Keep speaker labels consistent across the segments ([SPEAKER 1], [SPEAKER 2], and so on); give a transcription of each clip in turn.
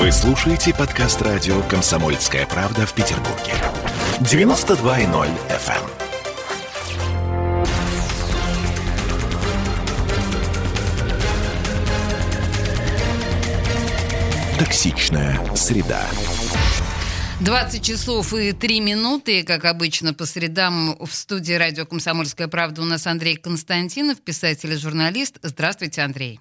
[SPEAKER 1] Вы слушаете подкаст радио «Комсомольская правда» в Петербурге. 92.0 FM. Токсичная среда.
[SPEAKER 2] 20 часов и 3 минуты, как обычно, по средам в студии радио «Комсомольская правда» у нас Андрей Константинов, писатель и журналист. Здравствуйте, Андрей.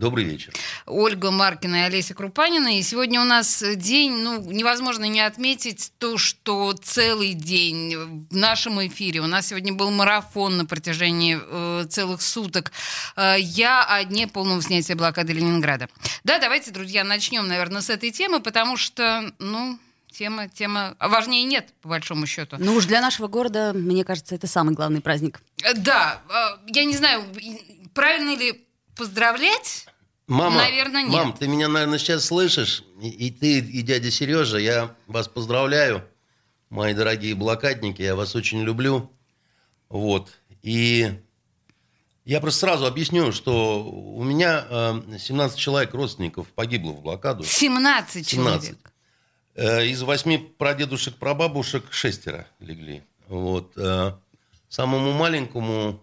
[SPEAKER 3] Добрый вечер.
[SPEAKER 2] Ольга Маркина и Олеся Крупанина. И сегодня у нас день, ну, невозможно не отметить то, что целый день в нашем эфире. У нас сегодня был марафон на протяжении э, целых суток. Э, я о дне полного снятия блокады Ленинграда. Да, давайте, друзья, начнем, наверное, с этой темы, потому что, ну, тема, тема важнее нет, по большому счету.
[SPEAKER 4] Ну уж для нашего города, мне кажется, это самый главный праздник.
[SPEAKER 2] Э, Да, э, я не знаю, правильно ли поздравлять?
[SPEAKER 3] Мама,
[SPEAKER 2] Наверное, нет.
[SPEAKER 3] Мам, ты меня, наверное, сейчас слышишь. И, и ты, и дядя Сережа, я вас поздравляю, мои дорогие блокадники. Я вас очень люблю. Вот. И я просто сразу объясню, что у меня э, 17 человек родственников погибло в блокаду.
[SPEAKER 2] 17 человек.
[SPEAKER 3] 17. Э, Из восьми прадедушек, прабабушек шестеро легли. Вот. э, Самому маленькому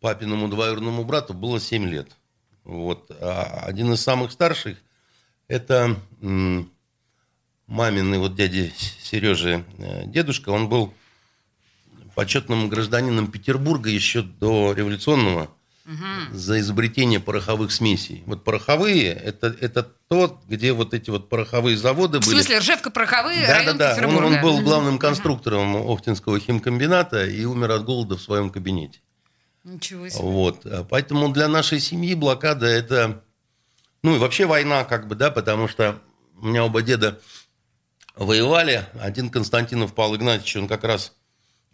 [SPEAKER 3] папиному двоюродному брату было 7 лет. Вот. А один из самых старших – это маминый вот дяди Сережи э, дедушка. Он был почетным гражданином Петербурга еще до революционного за изобретение пороховых смесей. Вот пороховые это, – это тот, где вот эти вот пороховые заводы
[SPEAKER 2] В
[SPEAKER 3] были.
[SPEAKER 2] смысле, Ржевка, Пороховые,
[SPEAKER 3] Да,
[SPEAKER 2] район
[SPEAKER 3] да, да. Он, он был главным конструктором Охтинского химкомбината и умер от голода в своем кабинете.
[SPEAKER 2] Ничего себе.
[SPEAKER 3] Вот. А Поэтому для нашей семьи блокада это, ну и вообще война, как бы, да, потому что у меня оба деда воевали. Один Константинов Павел Игнатьевич, он как раз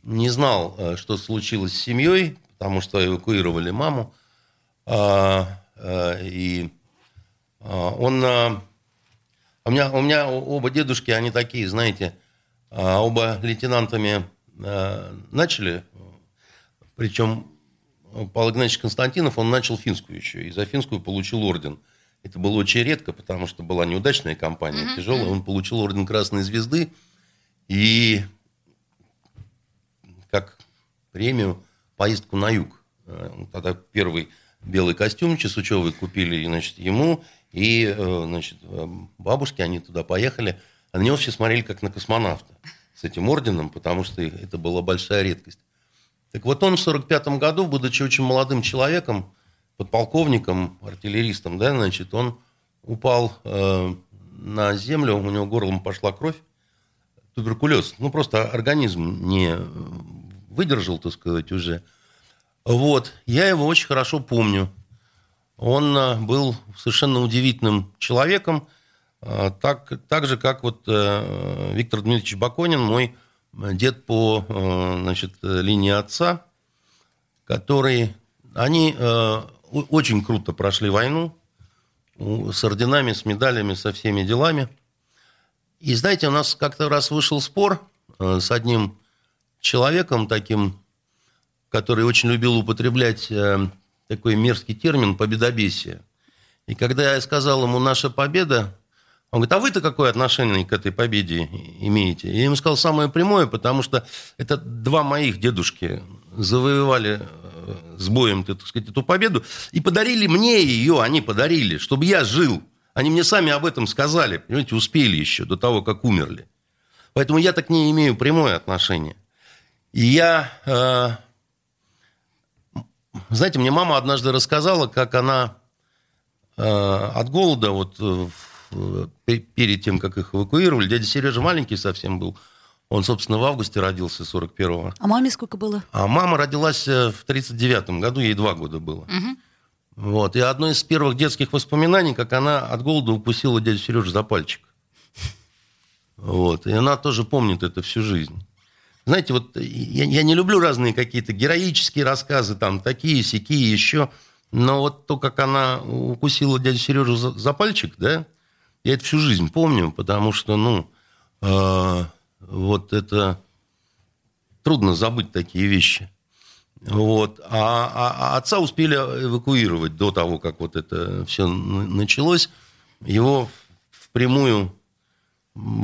[SPEAKER 3] не знал, э, что случилось с семьей, потому что эвакуировали маму. А, э, И а, он... а, У меня, у меня оба дедушки, они такие, знаете, оба лейтенантами начали, причем Павел Игнатьевич Константинов, он начал финскую еще, и за финскую получил орден. Это было очень редко, потому что была неудачная кампания, тяжелая. Он получил орден Красной Звезды и как премию поездку на юг. Э, Тогда первый белый костюм Чесучевой купили значит, ему, и э, значит, э, бабушки, они туда поехали. А на него все смотрели как на космонавта с этим орденом, потому что это была большая редкость. Так вот он в 45 году, будучи очень молодым человеком, подполковником, артиллеристом, да, значит, он упал э, на землю, у него горлом пошла кровь, туберкулез. Ну, просто организм не выдержал, так сказать, уже. Вот. Я его очень хорошо помню. Он э, был совершенно удивительным человеком, э, так, так же, как вот э, Виктор Дмитриевич Баконин, мой дед по э, значит, линии отца, который... Они э, очень круто прошли войну с орденами, с медалями, со всеми делами. И знаете, у нас как-то раз вышел спор э, с одним человеком таким, который очень любил употреблять такой мерзкий термин «победобесие». И когда я сказал ему «наша победа», он говорит, а вы-то какое отношение к этой победе имеете? Я ему сказал самое прямое, потому что это два моих дедушки завоевали э, с боем, так сказать, эту победу и подарили мне ее, они подарили, чтобы я жил. Они мне сами об этом сказали, понимаете, успели еще до того, как умерли. Поэтому я так не имею прямое отношение. И я, э, знаете, мне мама однажды рассказала, как она э, от голода, вот э, в- перед тем, как их эвакуировали, дядя Сережа маленький совсем был, он, собственно, в августе родился, 41-го.
[SPEAKER 4] А маме сколько было?
[SPEAKER 3] А мама родилась э, в 39-м году, ей два года было. Вот. И одно из первых детских воспоминаний, как она от голода укусила дядю Сережу за пальчик. Вот. И она тоже помнит это всю жизнь. Знаете, вот я, я не люблю разные какие-то героические рассказы, там, такие, сякие, еще. Но вот то, как она укусила дядю Сережу за, за пальчик, да, я это всю жизнь помню, потому что, ну, э, вот это трудно забыть такие вещи. Вот. А, а- а отца успели эвакуировать до того, как вот это все началось. Его впрямую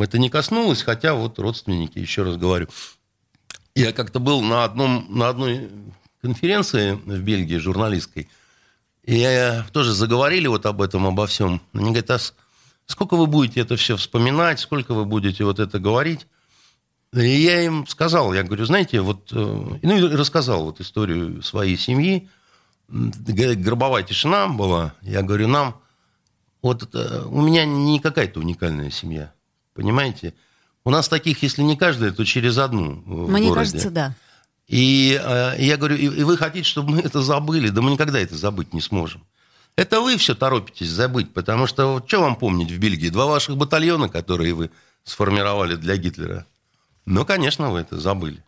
[SPEAKER 3] это не коснулось, хотя вот родственники, еще раз говорю. Я как-то был на, одном, на одной конференции в Бельгии журналистской, и я, тоже заговорили вот об этом, обо всем. Они говорят, а сколько вы будете это все вспоминать, сколько вы будете вот это говорить? И я им сказал, я говорю, знаете, вот, э, ну и рассказал вот историю своей семьи, гробовая тишина была, я говорю, нам, вот это, у меня не какая-то уникальная семья, понимаете? У нас таких, если не каждая, то через одну
[SPEAKER 4] Мне кажется, да.
[SPEAKER 3] И э, я говорю, и, и вы хотите, чтобы мы это забыли? Да мы никогда это забыть не сможем. Это вы все торопитесь забыть, потому что вот, что вам помнить в Бельгии? Два ваших батальона, которые вы сформировали для Гитлера. Ну, конечно, вы это забыли.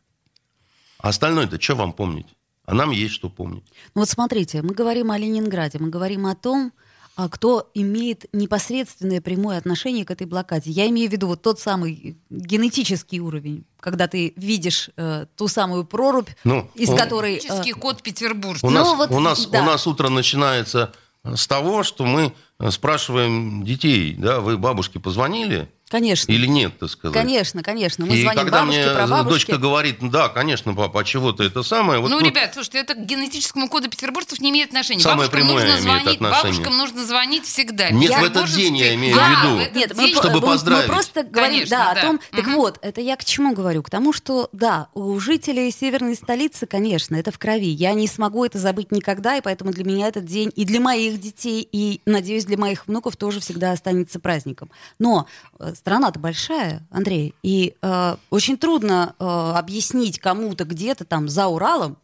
[SPEAKER 3] А остальное-то что вам помнить? А нам есть что помнить.
[SPEAKER 4] Ну вот смотрите, мы говорим о Ленинграде, мы говорим о том, а кто имеет непосредственное прямое отношение к этой блокаде. Я имею в виду вот тот самый генетический уровень, когда ты видишь э, ту самую прорубь, ну, из он, которой...
[SPEAKER 2] Э, генетический э, код Петербурга.
[SPEAKER 3] У, ну, нас, вот, у, нас, да. у нас утро начинается с того, что мы спрашиваем детей, да, вы бабушке позвонили?
[SPEAKER 4] Конечно.
[SPEAKER 3] Или нет, так сказать.
[SPEAKER 4] Конечно, конечно. Мы
[SPEAKER 3] и
[SPEAKER 4] звоним
[SPEAKER 3] когда
[SPEAKER 4] бабушке,
[SPEAKER 3] мне
[SPEAKER 4] прабабушке.
[SPEAKER 3] дочка говорит, да, конечно, папа, а чего ты это самое?
[SPEAKER 2] Вот, ну, ну, ребят, слушайте, это к генетическому коду петербуржцев не имеет отношения.
[SPEAKER 3] Самое
[SPEAKER 2] бабушкам
[SPEAKER 3] прямое
[SPEAKER 2] нужно
[SPEAKER 3] имеет
[SPEAKER 2] звонить,
[SPEAKER 3] отношение.
[SPEAKER 2] Бабушкам нужно звонить всегда.
[SPEAKER 3] Нет, я в этот день я имею да, в виду,
[SPEAKER 4] нет,
[SPEAKER 3] мы, чтобы
[SPEAKER 4] мы,
[SPEAKER 3] поздравить.
[SPEAKER 4] Мы просто говорим
[SPEAKER 2] конечно,
[SPEAKER 4] да,
[SPEAKER 2] да.
[SPEAKER 4] о том,
[SPEAKER 2] угу.
[SPEAKER 4] так вот, это я к чему говорю? К тому, что, да, у жителей северной столицы, конечно, это в крови. Я не смогу это забыть никогда, и поэтому для меня этот день и для моих детей, и, надеюсь, для моих внуков тоже всегда останется праздником. Но э, страна-то большая, Андрей, и э, очень трудно э, объяснить кому-то где-то там за Уралом.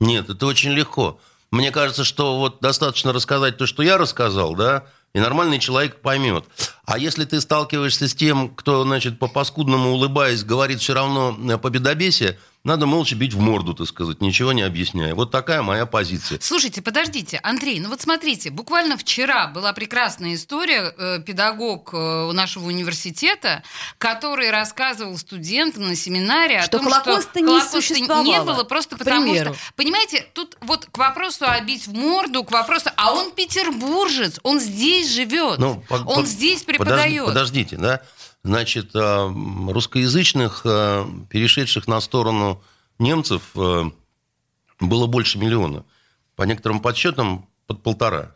[SPEAKER 3] Нет, это очень легко. Мне кажется, что вот достаточно рассказать то, что я рассказал, да, и нормальный человек поймет. А если ты сталкиваешься с тем, кто, значит, по-паскудному улыбаясь, говорит все равно э, победобесие, надо молча бить в морду, так сказать, ничего не объясняя. Вот такая моя позиция.
[SPEAKER 2] Слушайте, подождите, Андрей, ну вот смотрите, буквально вчера была прекрасная история, э, педагог э, нашего университета, который рассказывал студентам на семинаре
[SPEAKER 4] что
[SPEAKER 2] о том,
[SPEAKER 4] Холокоста
[SPEAKER 2] что
[SPEAKER 4] не
[SPEAKER 2] Холокоста не было, просто потому
[SPEAKER 4] примеру.
[SPEAKER 2] что, понимаете, тут вот к вопросу о бить в морду, к вопросу, а он петербуржец, он здесь живет,
[SPEAKER 3] Ну, по-
[SPEAKER 2] он
[SPEAKER 3] по-
[SPEAKER 2] здесь
[SPEAKER 3] подожди-
[SPEAKER 2] преподает.
[SPEAKER 3] Подождите, да? Значит, э, русскоязычных, э, перешедших на сторону немцев, э, было больше миллиона. По некоторым подсчетам, под полтора.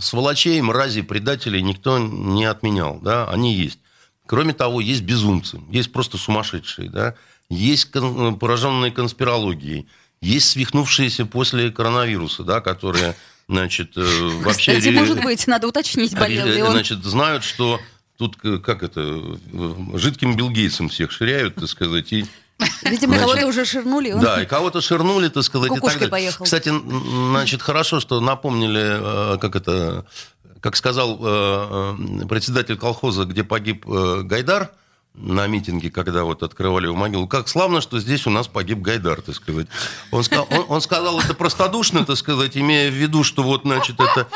[SPEAKER 3] Сволочей, мразей, предателей никто не отменял. Да? Они есть. Кроме того, есть безумцы, есть просто сумасшедшие, да? есть кон- пораженные конспирологией, есть свихнувшиеся после коронавируса, да, которые, значит, вообще...
[SPEAKER 4] Кстати, может быть, надо уточнить, болел ли он.
[SPEAKER 3] Значит, знают, что тут, э, как это, э, жидким Билл Гейтсом всех ширяют, так сказать, и
[SPEAKER 4] Видимо, кого-то уже ширнули. он-
[SPEAKER 3] да, и кого-то ширнули, так сказать, и так
[SPEAKER 4] Кукушкой
[SPEAKER 3] далее.
[SPEAKER 4] поехал.
[SPEAKER 3] Кстати, значит, хорошо, что напомнили, э, как это, как сказал председатель колхоза, где погиб Гайдар на митинге, когда вот открывали его могилу. Как славно, что здесь у нас погиб Гайдар, так сказать. Он, ска- он, он сказал это простодушно, так сказать, имея в виду, что вот, значит, это...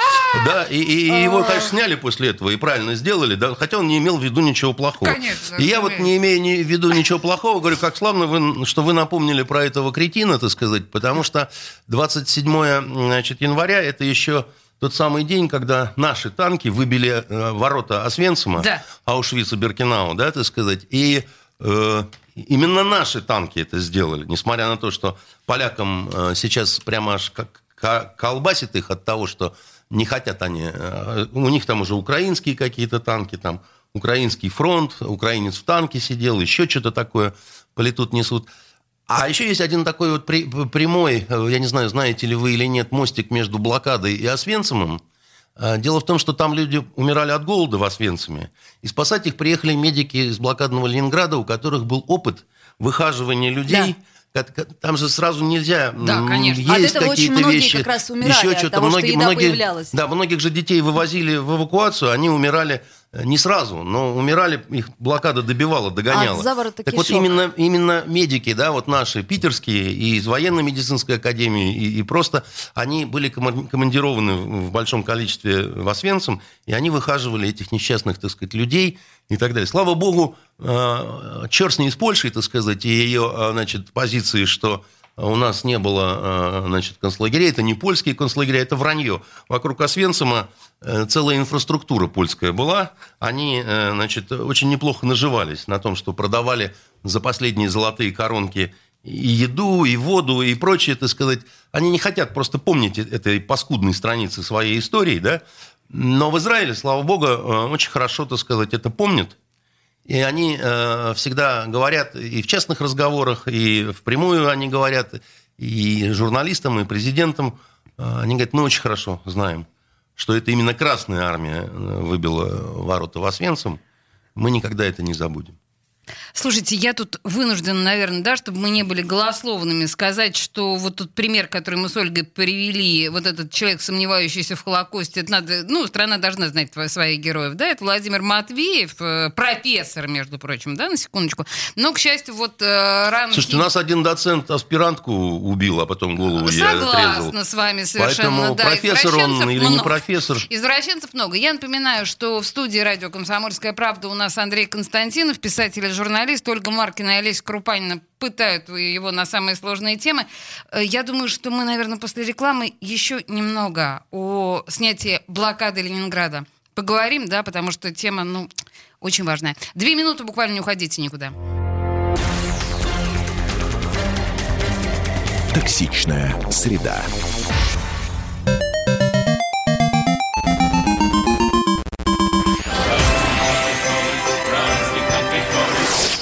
[SPEAKER 3] Да, и, и- его, конечно, сняли после этого, и правильно сделали, да, хотя он не имел в виду ничего плохого.
[SPEAKER 2] Конечно,
[SPEAKER 3] И я вот не имея ни- в виду ничего плохого, говорю, как славно, вы, что вы напомнили про этого кретина, так сказать, потому что 27 значит, января это еще тот самый день, когда наши танки выбили э, ворота Освенцима,
[SPEAKER 2] Да.
[SPEAKER 3] Аушвица, Беркинау, да, так сказать, и э, именно наши танки это сделали, несмотря на то, что полякам э, сейчас прямо аж как ка- колбасит их от того, что не хотят они. э, У них там уже украинские какие-то танки, там украинский фронт, украинец в танке сидел, еще что-то такое политут несут. А еще есть один такой вот при- прямой, э, я не знаю, знаете ли вы или нет, мостик между блокадой и Освенцимом. Э, Дело в том, что там люди умирали от голода в Освенциме, и спасать их приехали медики из блокадного Ленинграда, у которых был опыт выхаживания людей. Как- Там же сразу нельзя
[SPEAKER 2] Да, конечно.
[SPEAKER 3] есть какие-то
[SPEAKER 4] многие
[SPEAKER 3] вещи,
[SPEAKER 4] как раз
[SPEAKER 3] еще
[SPEAKER 4] от
[SPEAKER 3] что-то.
[SPEAKER 4] того, что
[SPEAKER 3] многие, многие,
[SPEAKER 4] появлялась.
[SPEAKER 3] Да, многих же детей вывозили в эвакуацию, они умирали не сразу, но умирали, их блокада добивала, догоняла.
[SPEAKER 4] От заворота
[SPEAKER 3] так вот именно, именно медики, да, вот наши питерские и из военно-медицинской академии, и, и просто они были кома- командированы в большом количестве в Освенцим, и они выхаживали этих несчастных, так сказать, людей и так далее. Слава богу, э, черт с ней с Польшей, так сказать, и ее, э, значит, позиции, что у нас не было, значит, концлагерей. Это не польские концлагеря, это вранье. Вокруг Освенцима целая инфраструктура польская была. Они, значит, очень неплохо наживались на том, что продавали за последние золотые коронки и еду, и воду, и прочее, так сказать. Они не хотят просто помнить этой паскудной страницы своей истории, да. Но в Израиле, слава богу, очень хорошо, так сказать, это помнят. И они э, всегда говорят и в частных разговорах, и впрямую они говорят, и журналистам, и президентам. Э, они говорят, мы очень хорошо знаем, что это именно Красная Армия э, выбила ворота в Освенцим. Мы никогда это не забудем.
[SPEAKER 2] Слушайте, я тут вынуждена, наверное, да, чтобы мы не были голословными, сказать, что вот тот пример, который мы с Ольгой привели, вот этот человек, сомневающийся в Холокосте, это надо, ну, страна должна знать своих героев, да, это Владимир Матвеев, э, профессор, между прочим, да, на секундочку. Но, к счастью, вот э, рано...
[SPEAKER 3] Слушайте, у нас один доцент аспирантку убил, а потом голову я отрезал.
[SPEAKER 2] Согласна с вами совершенно,
[SPEAKER 3] Поэтому
[SPEAKER 2] да.
[SPEAKER 3] профессор он или
[SPEAKER 2] много.
[SPEAKER 3] не профессор.
[SPEAKER 2] Извращенцев много. Я напоминаю, что в студии радио «Комсомольская правда» у нас Андрей Константинов, писатель и журналист, Ольга Маркина и Олеся Крупанина пытают его на самые сложные темы. Э, я думаю, что мы, наверное, после рекламы еще немного о снятии блокады Ленинграда поговорим, да, потому что тема, ну, очень важная. Две минуты буквально не уходите никуда.
[SPEAKER 1] Токсичная среда.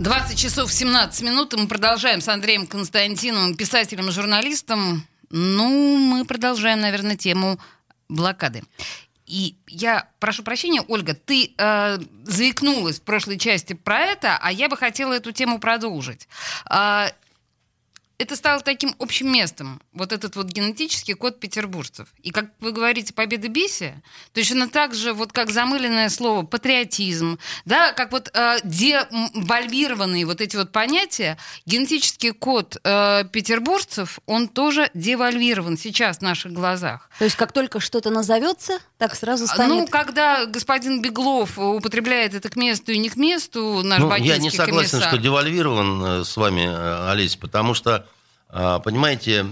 [SPEAKER 2] 20 часов 17 минут, и мы продолжаем с Андреем Константиновым, писателем и журналистом. Ну, мы продолжаем, наверное, тему блокады. И я прошу прощения, Ольга, ты э, заикнулась в прошлой части про это, а я бы хотела эту тему продолжить. Э, это стало таким общим местом, вот этот вот генетический код петербуржцев. И как вы говорите, победа бесия, точно так же, вот как замыленное слово патриотизм, да, как вот э, девальвированные вот эти вот понятия, генетический код э, петербуржцев, он тоже девальвирован сейчас в наших глазах.
[SPEAKER 4] То есть как только что-то назовется, так сразу станет...
[SPEAKER 2] Ну, когда господин Беглов употребляет это к месту и не к месту, наш
[SPEAKER 3] ну, Я не согласен,
[SPEAKER 2] комиссар.
[SPEAKER 3] что девальвирован э, с вами, э, Олесь, потому что а, понимаете,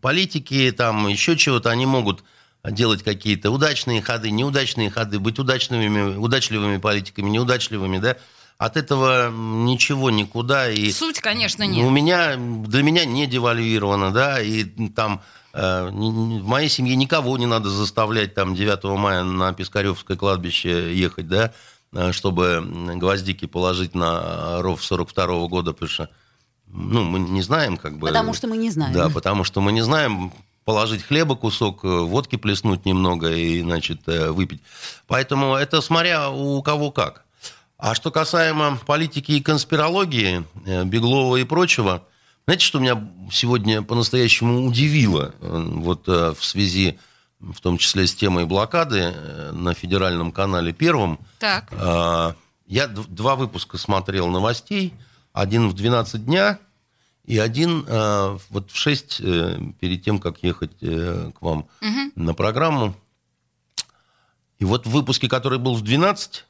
[SPEAKER 3] политики, там еще чего-то, они могут делать какие-то удачные ходы, неудачные ходы, быть удачными, удачливыми политиками, неудачливыми, да. От этого ничего никуда. И
[SPEAKER 2] Суть, конечно, нет.
[SPEAKER 3] У меня, для меня не девальвировано, да, и там э, в моей семье никого не надо заставлять там 9 мая на Пискаревское кладбище ехать, да, э, чтобы гвоздики положить на ров 42 -го года, потому что ну, мы не знаем, как бы...
[SPEAKER 4] Потому что мы не знаем.
[SPEAKER 3] Да, потому что мы не знаем, положить хлеба кусок, э, водки плеснуть немного и, значит, э, выпить. Поэтому это смотря у кого как. А что касаемо политики и конспирологии, э, Беглова и прочего, знаете, что меня сегодня по-настоящему удивило вот в связи в том числе с темой блокады на федеральном канале Первом.
[SPEAKER 2] Так.
[SPEAKER 3] А, я два выпуска смотрел новостей – один в 12 дня и один э, вот в 6 э, перед тем, как ехать э, к вам угу. на программу. И вот в выпуске, который был в 12,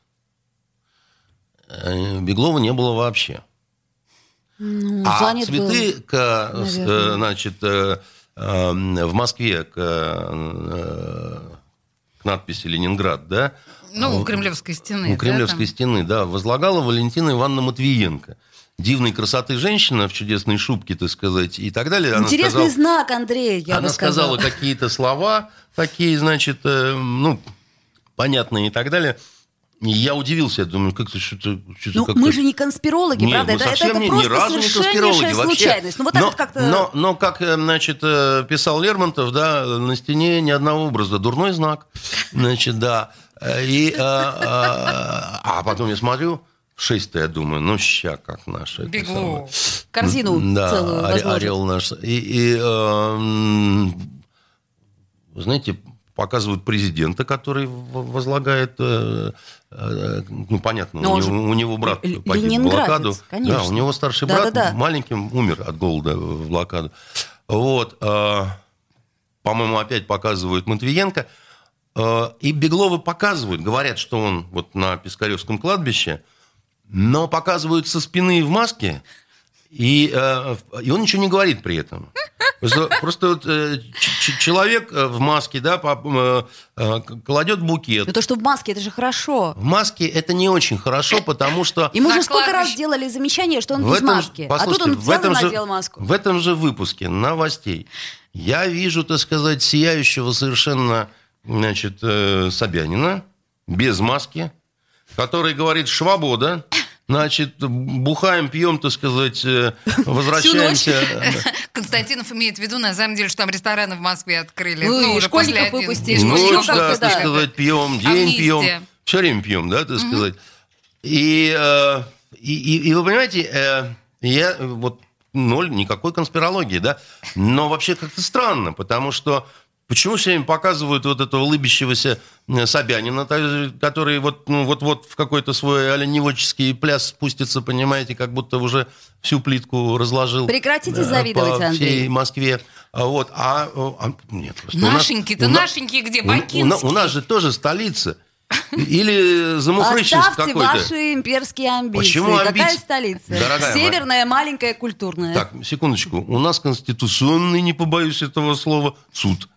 [SPEAKER 3] э, Беглова не было вообще.
[SPEAKER 4] Ну,
[SPEAKER 3] а цветы, был, к, э, значит, э, э, в Москве к, э, к надписи «Ленинград», да?
[SPEAKER 2] Ну, у Кремлевской стены.
[SPEAKER 3] У Кремлевской
[SPEAKER 2] да,
[SPEAKER 3] стены, да, возлагала Валентина Ивановна Матвиенко дивной красоты женщина в чудесной шубке, так сказать, и так далее.
[SPEAKER 4] Интересный
[SPEAKER 3] она сказала,
[SPEAKER 4] знак, Андрей, я
[SPEAKER 3] Она
[SPEAKER 4] бы сказала.
[SPEAKER 3] сказала какие-то слова такие, значит, э, ну, понятные и так далее. И я удивился, я думаю, как-то что-то... что
[SPEAKER 4] ну, мы же не конспирологи,
[SPEAKER 3] Нет,
[SPEAKER 4] правда?
[SPEAKER 3] Мы
[SPEAKER 4] это,
[SPEAKER 3] совсем
[SPEAKER 4] это, это
[SPEAKER 3] не,
[SPEAKER 4] просто
[SPEAKER 3] ни разу не конспирологи вообще.
[SPEAKER 4] случайность. Ну, вот
[SPEAKER 3] но,
[SPEAKER 4] так вот как-то...
[SPEAKER 3] но, но, как, э, значит, э, писал Лермонтов, да, на стене ни одного образа. Дурной знак, значит, да. И, а, а, а потом я смотрю, шесть я думаю, ну, ща как наши. это
[SPEAKER 2] Бегло.
[SPEAKER 4] Корзину
[SPEAKER 3] Да,
[SPEAKER 4] целую возложит.
[SPEAKER 3] орел наш. И, и, э, знаете, показывают президента, который возлагает, э, э, ну, понятно,
[SPEAKER 4] Но
[SPEAKER 3] у, него,
[SPEAKER 4] же
[SPEAKER 3] у него брат погиб в блокаду.
[SPEAKER 4] конечно.
[SPEAKER 3] Да, у него старший брат
[SPEAKER 4] Да-да-да.
[SPEAKER 3] маленьким умер от голода в блокаду. Вот. э, по-моему, опять показывают Матвиенко. Э, И Беглова показывают, говорят, что он вот на Пискаревском кладбище, но показывают со спины в маске, и, э, и он ничего не говорит при этом. Просто, просто вот, э, человек э, в маске, да, по- э, э, кладет букет.
[SPEAKER 4] Ну то, что в маске, это же хорошо.
[SPEAKER 3] В маске это не очень хорошо, потому что...
[SPEAKER 4] Ему
[SPEAKER 2] На
[SPEAKER 4] же сколько раз делали замечание, что он
[SPEAKER 3] В
[SPEAKER 4] без
[SPEAKER 3] этом же-
[SPEAKER 4] маски. А тут он
[SPEAKER 3] в
[SPEAKER 4] взял
[SPEAKER 3] этом
[SPEAKER 4] и
[SPEAKER 3] же-
[SPEAKER 4] надел маску.
[SPEAKER 3] В этом же выпуске новостей я вижу, так сказать, сияющего совершенно, значит, э, Собянина без маски, который говорит «Швобода», Значит, бухаем, пьем, так сказать, э, возвращаемся.
[SPEAKER 2] Константинов имеет в виду, на самом деле, что там рестораны в Москве открыли.
[SPEAKER 4] Ну, и
[SPEAKER 2] уже
[SPEAKER 4] школьников
[SPEAKER 2] после 11.
[SPEAKER 4] выпустили.
[SPEAKER 2] И
[SPEAKER 3] Ну,
[SPEAKER 2] школьников
[SPEAKER 3] да, так сказать, пьем, день пьем. Все время пьем, да, так сказать. И, и, и- и вы понимаете, э, я вот ноль, никакой конспирологии, да, но вообще как-то странно, потому что Почему все время показывают вот этого улыбящегося э, Собянина, который вот, ну, вот-вот в какой-то свой оленеводческий пляс спустится, понимаете, как будто уже всю плитку разложил.
[SPEAKER 4] Прекратите
[SPEAKER 3] э,
[SPEAKER 4] завидовать,
[SPEAKER 3] по
[SPEAKER 4] Андрей.
[SPEAKER 3] всей Москве. А вот, а, а, нет, просто у нас-
[SPEAKER 2] Нашеньки-то,
[SPEAKER 3] у на-
[SPEAKER 2] нашеньки где?
[SPEAKER 3] у на- у,
[SPEAKER 2] Бакинский.
[SPEAKER 3] у нас же тоже столица. Или Замухрыщинск
[SPEAKER 4] Оставьте
[SPEAKER 3] какой-то.
[SPEAKER 4] ваши имперские амбиции.
[SPEAKER 3] Почему
[SPEAKER 4] Какая
[SPEAKER 3] амбиции?
[SPEAKER 4] столица?
[SPEAKER 3] Дорогая моя.
[SPEAKER 4] Северная, маленькая, культурная.
[SPEAKER 3] Так, секундочку. У нас конституционный, не побоюсь этого слова, суд.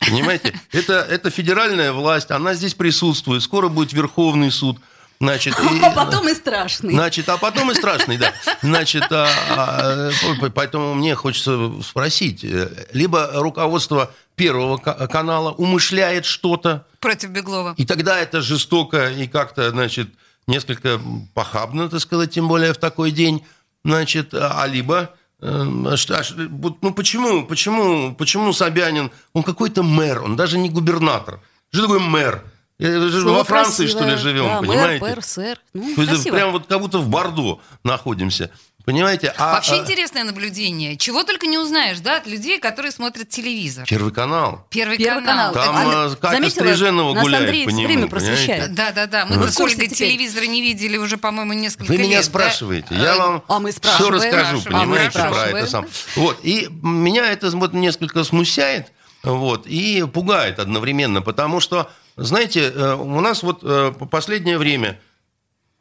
[SPEAKER 3] Понимаете? Это, это федеральная власть, она здесь присутствует. Скоро будет Верховный суд. Значит, и-
[SPEAKER 4] А потом и страшный.
[SPEAKER 3] Значит, а потом и страшный, да. Значит, а, а, по- поэтому мне хочется спросить, э, либо руководство Первого ка- канала умышляет что-то,
[SPEAKER 2] Против Беглова.
[SPEAKER 3] и тогда это жестоко и как-то, значит, несколько похабно, так сказать, тем более в такой день, значит, а либо э, что- а вот, ну почему, почему, почему Собянин, он какой-то мэр, он даже не губернатор, что такое мэр?
[SPEAKER 4] Слово
[SPEAKER 3] Во Франции, что ли,
[SPEAKER 4] красивое.
[SPEAKER 3] живем,
[SPEAKER 4] Да, мэр,
[SPEAKER 3] понимаете?
[SPEAKER 4] пэр, сэр. Ну,
[SPEAKER 3] прям вот как будто в Бордо находимся, понимаете? А,
[SPEAKER 2] Вообще
[SPEAKER 3] а,
[SPEAKER 2] интересное наблюдение. Чего только не узнаешь, да, от людей, которые смотрят телевизор.
[SPEAKER 3] Первый канал.
[SPEAKER 2] Первый,
[SPEAKER 4] Первый
[SPEAKER 2] канал.
[SPEAKER 4] канал.
[SPEAKER 3] Там э, Катя
[SPEAKER 4] заметила,
[SPEAKER 3] Стриженова
[SPEAKER 4] нас
[SPEAKER 3] гуляет
[SPEAKER 4] Андрей
[SPEAKER 3] по нему,
[SPEAKER 4] время
[SPEAKER 3] понимаете?
[SPEAKER 4] просвещает.
[SPEAKER 2] Да, да, да. Мы
[SPEAKER 4] Вы
[SPEAKER 2] с Ольгой телевизора не видели уже, по-моему, несколько
[SPEAKER 3] Вы
[SPEAKER 2] лет.
[SPEAKER 3] меня
[SPEAKER 2] да?
[SPEAKER 3] спрашиваете,
[SPEAKER 2] Э,
[SPEAKER 3] я вам
[SPEAKER 4] А мы
[SPEAKER 3] все расскажу,
[SPEAKER 2] Спрашиваем.
[SPEAKER 3] понимаете,
[SPEAKER 2] А мы
[SPEAKER 3] про это сам. Вот, и меня это вот несколько смущает, вот, и пугает одновременно, потому что, знаете, э, у нас вот э, по последнее время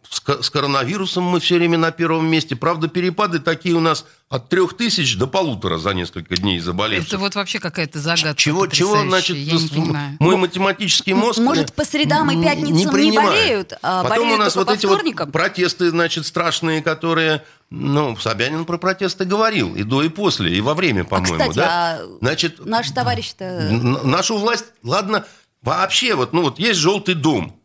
[SPEAKER 3] с ко- с коронавирусом мы все время на первом месте. Правда, перепады такие у нас от трех тысяч до полутора за несколько дней заболевших.
[SPEAKER 2] Это вот вообще какая-то загадка
[SPEAKER 3] Чего, чего, значит,
[SPEAKER 2] я не понимаю.
[SPEAKER 3] мой математический мозг...
[SPEAKER 4] Может, по средам и пятницам не
[SPEAKER 3] принимает.
[SPEAKER 4] болеют, а
[SPEAKER 3] Потом
[SPEAKER 4] болеют
[SPEAKER 3] у нас вот
[SPEAKER 4] по
[SPEAKER 3] эти вот протесты, значит, страшные, которые... Ну, Собянин про протесты говорил и до, и после, и во время, по-моему,
[SPEAKER 4] кстати,
[SPEAKER 3] да?
[SPEAKER 4] а
[SPEAKER 3] Значит,
[SPEAKER 4] Наш товарищ-то...
[SPEAKER 3] нашу власть, ладно, вообще, вот, ну вот есть желтый дом,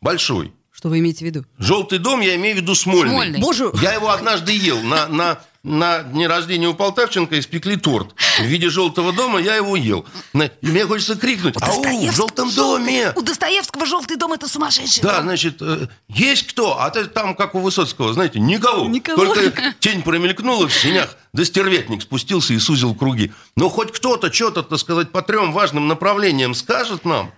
[SPEAKER 3] большой.
[SPEAKER 4] Что вы имеете в виду?
[SPEAKER 3] Желтый дом, я имею в виду Смольный.
[SPEAKER 2] Смольный.
[SPEAKER 4] Боже,
[SPEAKER 3] Я его однажды ел. На, на, на дне рождения у Полтавченко испекли торт. В виде желтого дома я его ел. И мне хочется крикнуть, ау, в желтом доме!
[SPEAKER 2] У Достоевского желтый дом это сумасшедший.
[SPEAKER 3] Да, значит, э, есть кто? А там, как у Высоцкого, знаете, никого.
[SPEAKER 4] Никого.
[SPEAKER 3] Только тень промелькнула в синях, да стервятник спустился и сузил круги. Но хоть кто-то что-то, так сказать, по трем важным направлениям скажет нам.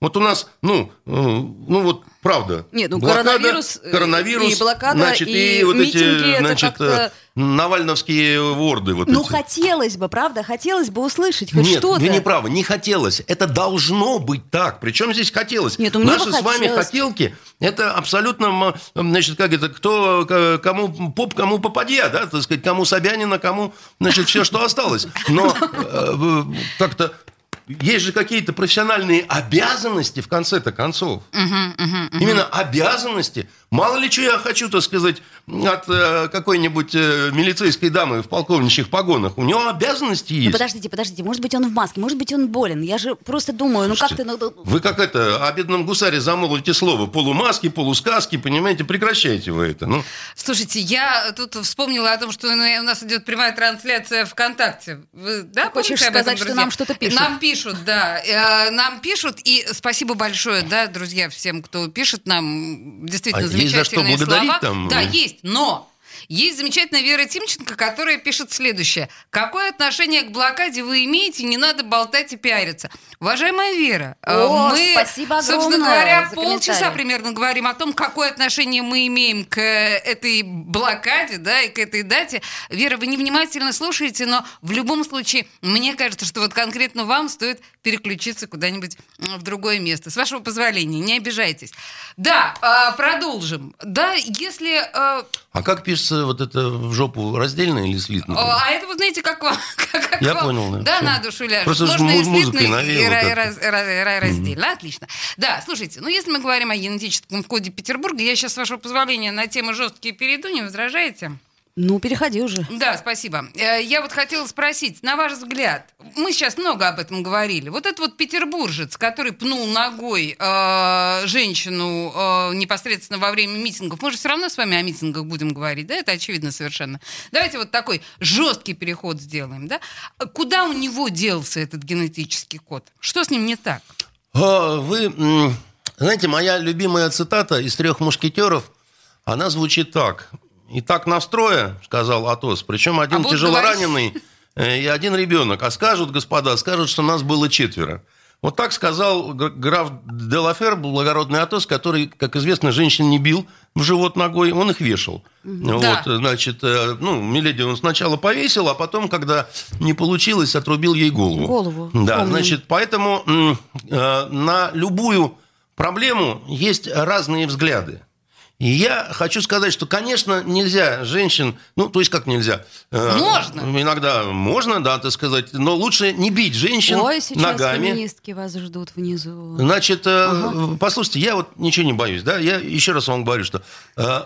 [SPEAKER 3] Вот у нас, ну, э, ну вот правда.
[SPEAKER 4] Нет, ну,
[SPEAKER 3] Блокада,
[SPEAKER 4] коронавирус, э,
[SPEAKER 3] коронавирус,
[SPEAKER 4] и блокада,
[SPEAKER 3] значит,
[SPEAKER 4] и
[SPEAKER 3] вот
[SPEAKER 4] митинги,
[SPEAKER 3] эти,
[SPEAKER 4] это
[SPEAKER 3] значит,
[SPEAKER 4] как-то-
[SPEAKER 3] э, навальновские ворды вот
[SPEAKER 4] ну
[SPEAKER 3] эти.
[SPEAKER 4] хотелось бы, правда? Хотелось бы услышать хоть
[SPEAKER 3] Нет,
[SPEAKER 4] что-то.
[SPEAKER 3] вы не правы, не хотелось. Это должно быть так. Причем здесь хотелось?
[SPEAKER 4] Нет, ну, мне
[SPEAKER 3] Наши
[SPEAKER 4] бы
[SPEAKER 3] с вами хотелки, это абсолютно, значит, как это, кто, кому поп, кому попадья, да, так сказать, кому Собянина, кому, значит, все, что осталось. Но как-то есть же какие-то профессиональные обязанности в конце-то концов. Именно обязанности. Мало ли что я хочу, так сказать, от э, какой-нибудь э, милицейской дамы в полковничьих погонах. У него обязанности есть.
[SPEAKER 4] Ну подождите, подождите, может быть он в маске, может быть он болен. Я же просто думаю, ну как ты... ну,
[SPEAKER 3] Вы как это, о бедном гусаре замолвите слово. Полумаски, полусказки, понимаете, прекращайте вы это. Ну,
[SPEAKER 2] Слушайте, я тут вспомнила о том, что у нас идет прямая трансляция ВКонтакте. Вы, да,
[SPEAKER 4] хочешь
[SPEAKER 2] помните об этом,
[SPEAKER 4] сказать, что нам что-то пишут?
[SPEAKER 2] Нам пишут, да. Э, Нам пишут, и спасибо большое, да, друзья, всем, кто пишет нам. Действительно,
[SPEAKER 3] а Есть за что
[SPEAKER 2] замечательные
[SPEAKER 3] благодарить
[SPEAKER 2] слова.
[SPEAKER 3] там?
[SPEAKER 2] Да, есть, но есть замечательная Вера Тимченко, которая пишет следующее. Какое отношение к блокаде вы имеете? Не надо болтать и пиариться. Уважаемая Вера, э,
[SPEAKER 4] О,
[SPEAKER 2] мы,
[SPEAKER 4] спасибо
[SPEAKER 2] собственно говоря, полчаса примерно говорим о том, какое отношение мы имеем к э, этой блокаде, да, и к этой дате. Вера, вы невнимательно слушаете, но в любом случае, мне кажется, что вот конкретно вам стоит переключиться куда-нибудь в другое место. С вашего позволения, не обижайтесь. Да, а, продолжим. Да, если... э,
[SPEAKER 3] А как пишется вот это в жопу раздельно или слитно?
[SPEAKER 2] а а это, вы знаете, как вам... как- как
[SPEAKER 3] Я
[SPEAKER 2] вам-
[SPEAKER 3] понял, да.
[SPEAKER 2] Да,
[SPEAKER 3] Всё.
[SPEAKER 2] на душу ляжет.
[SPEAKER 3] Просто
[SPEAKER 2] Можно и слитно, и
[SPEAKER 3] как-то.
[SPEAKER 2] раз- ра- ра- раздельно. Отлично. Да, слушайте, ну если мы говорим о генетическом коде Петербурга, я сейчас, с вашего позволения, на тему жесткие перейду, не возражаете?
[SPEAKER 4] Ну, переходи уже.
[SPEAKER 2] Да, спасибо. Э, Я вот хотела спросить, на ваш взгляд, мы сейчас много об этом говорили, вот этот вот петербуржец, который пнул ногой э, женщину э, непосредственно во время митингов, мы же все равно с вами о митингах будем говорить, да, это очевидно совершенно. Давайте вот такой жесткий переход сделаем, да. Куда у него делся этот генетический код? Что с ним не так?
[SPEAKER 3] А, Вы, знаете, моя любимая цитата из трех мушкетеров, она звучит так. И так настроя, сказал Атос, причем один
[SPEAKER 2] А вот
[SPEAKER 3] тяжело
[SPEAKER 2] говори.
[SPEAKER 3] раненый э, и один ребенок. А скажут, господа, скажут, что нас было четверо. Вот так сказал граф Делафер, благородный Атос, который, как известно, женщин не бил в живот ногой, он их вешал. Вот,
[SPEAKER 2] Да.
[SPEAKER 3] значит, э, ну, Миледи он сначала повесил, а потом, когда не получилось, отрубил ей голову.
[SPEAKER 4] Голову,
[SPEAKER 3] Да,
[SPEAKER 4] помню.
[SPEAKER 3] значит, поэтому э, на любую проблему есть разные взгляды. И я хочу сказать, что, конечно, нельзя женщин, ну, то есть как нельзя? Э,
[SPEAKER 2] Можно.
[SPEAKER 3] Иногда можно, да, так сказать, но лучше не бить женщин
[SPEAKER 4] Ой, сейчас
[SPEAKER 3] ногами.
[SPEAKER 4] феминистки вас ждут внизу.
[SPEAKER 3] Значит, э, послушайте, я вот ничего не боюсь, да, я еще раз вам говорю, что, э,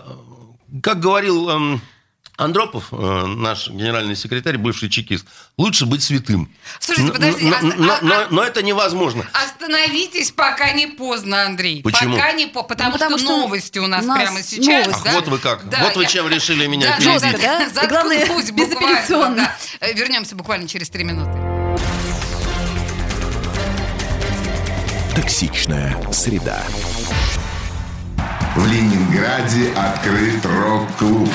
[SPEAKER 3] как говорил эм, Андропов, э, наш генеральный секретарь, бывший чекист, лучше быть святым.
[SPEAKER 2] Слушайте, подождите,
[SPEAKER 3] но,
[SPEAKER 2] а-
[SPEAKER 3] но-
[SPEAKER 2] а-
[SPEAKER 3] но-
[SPEAKER 2] а-
[SPEAKER 3] но это невозможно.
[SPEAKER 2] Остановитесь, пока не поздно, Андрей.
[SPEAKER 3] Почему?
[SPEAKER 2] Пока не по... Потому,
[SPEAKER 4] Ну, потому
[SPEAKER 2] что,
[SPEAKER 4] что
[SPEAKER 2] новости у нас,
[SPEAKER 4] нас
[SPEAKER 2] прямо сейчас.
[SPEAKER 4] новости.
[SPEAKER 3] Ах,
[SPEAKER 2] да?
[SPEAKER 3] вот вы как.
[SPEAKER 2] Да,
[SPEAKER 3] вот вы
[SPEAKER 2] я-
[SPEAKER 3] чем решили меня
[SPEAKER 2] Да,
[SPEAKER 3] перебить.
[SPEAKER 2] да,
[SPEAKER 4] да? Главное,
[SPEAKER 2] буквально,
[SPEAKER 4] безапелляционно.
[SPEAKER 2] да. Вернемся буквально через три минуты.
[SPEAKER 1] Токсичная среда.
[SPEAKER 5] В Ленинграде открыт рок-клуб.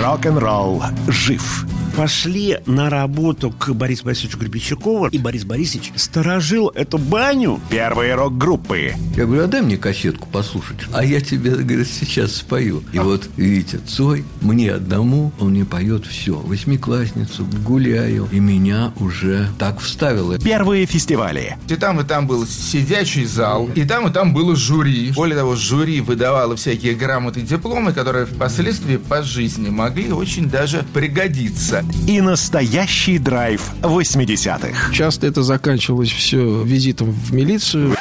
[SPEAKER 1] Рок-н-ролл жив.
[SPEAKER 6] пошли на работу к Борису Борисовичу Гребенщикову, и Борис Борисович сторожил эту баню.
[SPEAKER 1] Первые рок-группы.
[SPEAKER 7] Я говорю, а дай мне кассетку послушать. А я тебе, говорит, сейчас спою. И вот, видите, Цой, мне одному, он мне поет все. Восьмиклассницу, гуляю. И меня уже так вставило.
[SPEAKER 1] Первые фестивали.
[SPEAKER 8] И там, и там был сидячий зал, и там, и там было жюри. Более того, жюри выдавало всякие грамоты и дипломы, которые впоследствии по жизни могли очень даже пригодиться.
[SPEAKER 1] И настоящий драйв 80-х.
[SPEAKER 9] Часто это заканчивалось все визитом в милицию.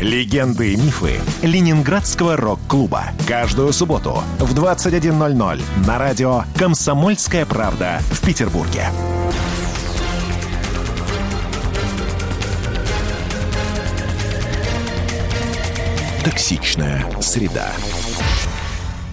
[SPEAKER 1] Легенды и мифы Ленинградского рок-клуба. Каждую субботу в 21.00 на радио «Комсомольская правда» в Петербурге. Токсичная среда.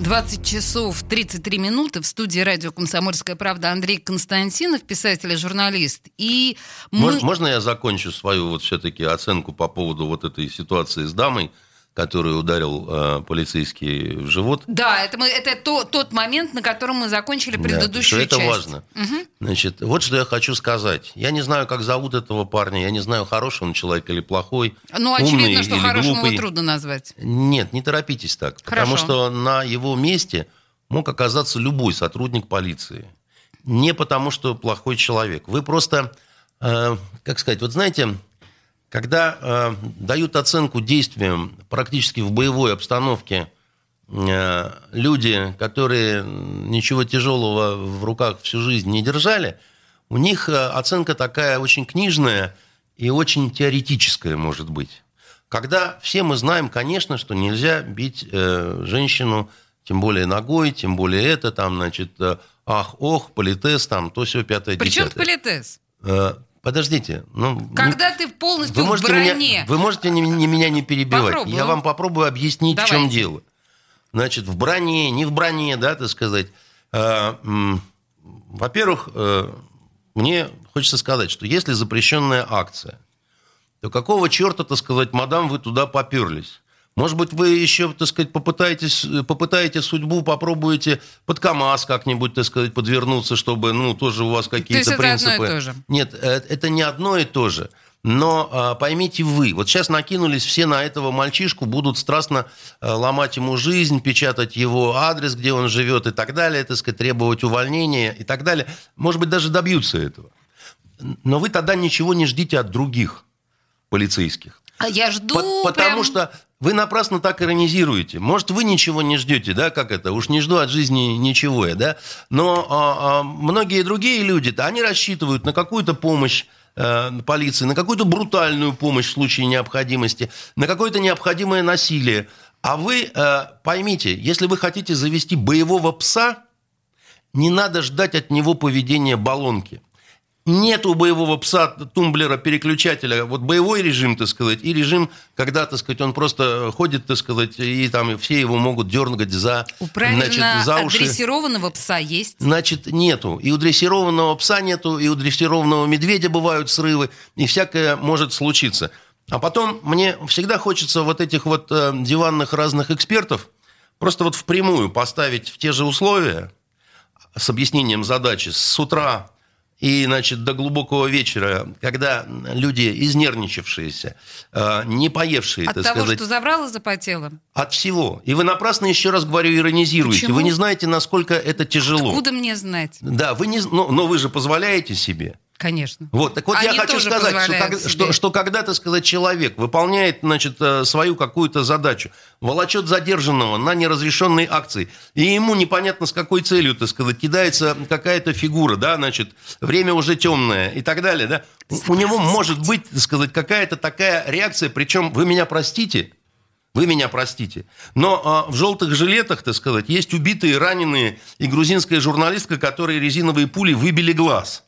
[SPEAKER 2] 20 часов 33 минуты в студии радио «Комсомольская правда» Андрей Константинов, писатель и журналист. И мы...
[SPEAKER 3] Мож- Можно я закончу свою вот все-таки оценку по поводу вот этой ситуации с дамой, которую ударил э, полицейский в живот?
[SPEAKER 2] Да, это, мы, это то, тот момент, на котором мы закончили
[SPEAKER 3] Да,
[SPEAKER 2] предыдущую
[SPEAKER 3] что это
[SPEAKER 2] часть.
[SPEAKER 3] важно. Значит, вот что я хочу сказать. Я не знаю, как зовут этого парня, я не знаю, хороший он человек или плохой,
[SPEAKER 2] Ну,
[SPEAKER 3] умный
[SPEAKER 2] очевидно, что
[SPEAKER 3] или
[SPEAKER 2] хорошему его
[SPEAKER 3] глупый.
[SPEAKER 2] трудно назвать.
[SPEAKER 3] Нет, не торопитесь так. Потому
[SPEAKER 2] Хорошо.
[SPEAKER 3] что на его месте мог оказаться любой сотрудник полиции. Не потому, что плохой человек. Вы просто, э, как сказать, вот знаете, когда э, дают оценку действиям практически в боевой обстановке э, люди, которые ничего тяжелого в руках всю жизнь не держали, у них э, оценка такая очень книжная и очень теоретическая может быть. Когда все мы знаем, конечно, что нельзя бить э, женщину, тем более ногой, тем более это, там, значит, э, ах, ох, политес, там, то все пятое,
[SPEAKER 2] Причем
[SPEAKER 3] десятое.
[SPEAKER 2] политес?
[SPEAKER 3] Э, подождите, ну...
[SPEAKER 2] Когда ты полностью
[SPEAKER 3] Вы
[SPEAKER 2] в
[SPEAKER 3] можете,
[SPEAKER 2] броне.
[SPEAKER 3] меня, вы можете не, не- меня не перебивать.
[SPEAKER 2] Попробую.
[SPEAKER 3] Я вам попробую объяснить, в чем
[SPEAKER 2] Давайте.
[SPEAKER 3] дело. Значит, в броне, не в броне, да, так сказать. М, Во-первых, э, мне хочется сказать, что если запрещенная акция, то какого черта, так сказать, мадам, вы туда поперлись? Может быть, вы еще, так сказать, попытаетесь, попытаете судьбу, попробуете под КАМАЗ как-нибудь, так сказать, подвернуться, чтобы, ну, тоже у вас какие-то
[SPEAKER 2] То
[SPEAKER 3] принципы.
[SPEAKER 2] это одно и то же?
[SPEAKER 3] Нет, э, это не одно и то же. Но а, поймите вы, вот сейчас накинулись все на этого мальчишку, будут страстно а, ломать ему жизнь, печатать его адрес, где он живет и так далее, так сказать, требовать увольнения и так далее. Может быть, даже добьются этого. Но вы тогда ничего не ждите от других полицейских.
[SPEAKER 2] А я жду
[SPEAKER 3] По- потому
[SPEAKER 2] прям-
[SPEAKER 3] что вы напрасно так иронизируете. Может, вы ничего не ждете, да, как это? Уж не жду от жизни ничего я, да? Но а, а, многие другие люди-то, они рассчитывают на какую-то помощь э, полиции, на какую-то брутальную помощь в случае необходимости, на какое-то необходимое насилие. А вы э, поймите, если вы хотите завести боевого пса, не надо ждать от него поведения баллонки. Нет у боевого пса тумблера, переключателя. Вот боевой режим, так сказать, и режим, когда, так сказать, он просто ходит, так сказать, и там все его могут дернуть за,
[SPEAKER 2] У
[SPEAKER 3] значит, за уши.
[SPEAKER 2] адресированного пса есть.
[SPEAKER 3] Значит, нету. И у дрессированного пса нету, и у дрессированного медведя бывают срывы, и всякое может случиться. А потом мне всегда хочется вот этих вот э, диванных разных экспертов просто вот впрямую поставить в те же условия с объяснением задачи с утра и, значит, до глубокого вечера, когда люди изнервничавшиеся, э, не поевшие,
[SPEAKER 2] От
[SPEAKER 3] так
[SPEAKER 2] того,
[SPEAKER 3] сказать,
[SPEAKER 2] что забрала, запотела.
[SPEAKER 3] от всего. И вы напрасно, еще раз говорю, иронизируете.
[SPEAKER 2] Почему?
[SPEAKER 3] Вы не знаете, насколько это тяжело.
[SPEAKER 2] Откуда мне знать?
[SPEAKER 3] Да, вы не, но, но вы же позволяете себе.
[SPEAKER 2] Конечно.
[SPEAKER 3] Вот, так вот я
[SPEAKER 2] Они
[SPEAKER 3] хочу
[SPEAKER 2] тоже
[SPEAKER 3] сказать, что, как- что, что когда, так сказать, человек выполняет, значит, э, свою какую-то задачу, волочет задержанного на неразрешенной акции, и ему непонятно с какой целью, так сказать, кидается какая-то фигура, да, значит, время уже темное и так далее, да, у- него может быть, так сказать, какая-то такая реакция, причем, вы меня простите, вы меня простите. Но а, в желтых жилетах, так сказать, есть убитые, раненые и грузинская журналистка, которой резиновые пули выбили глаз.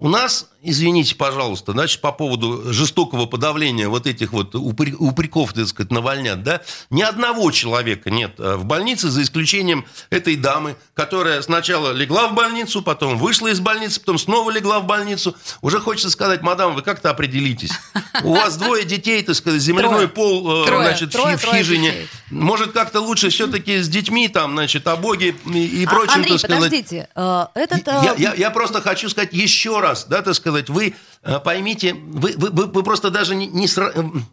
[SPEAKER 3] У нас, извините, пожалуйста, значит, по поводу жестокого подавления вот этих вот упре- упреков, так сказать, навальнят, да, ни одного человека нет э, в больнице, за исключением этой дамы, которая сначала легла в больницу, потом вышла из больницы, потом снова легла в больницу. Уже хочется сказать, мадам, вы как-то определитесь. У вас двое детей, так сказать, земляной
[SPEAKER 2] Трое.
[SPEAKER 3] пол, э,
[SPEAKER 2] Трое.
[SPEAKER 3] значит, в
[SPEAKER 2] Трое,
[SPEAKER 3] хижине. Может, как-то лучше все-таки с детьми, там, значит, о Боге и, и
[SPEAKER 4] А,
[SPEAKER 3] прочим,
[SPEAKER 4] Андрей,
[SPEAKER 3] так сказать.
[SPEAKER 4] подождите, э, этот...
[SPEAKER 3] Я, я- я просто хочу сказать еще раз, да, так сказать, вы э, поймите, вы, вы, вы- вы просто даже не, не сра- эм,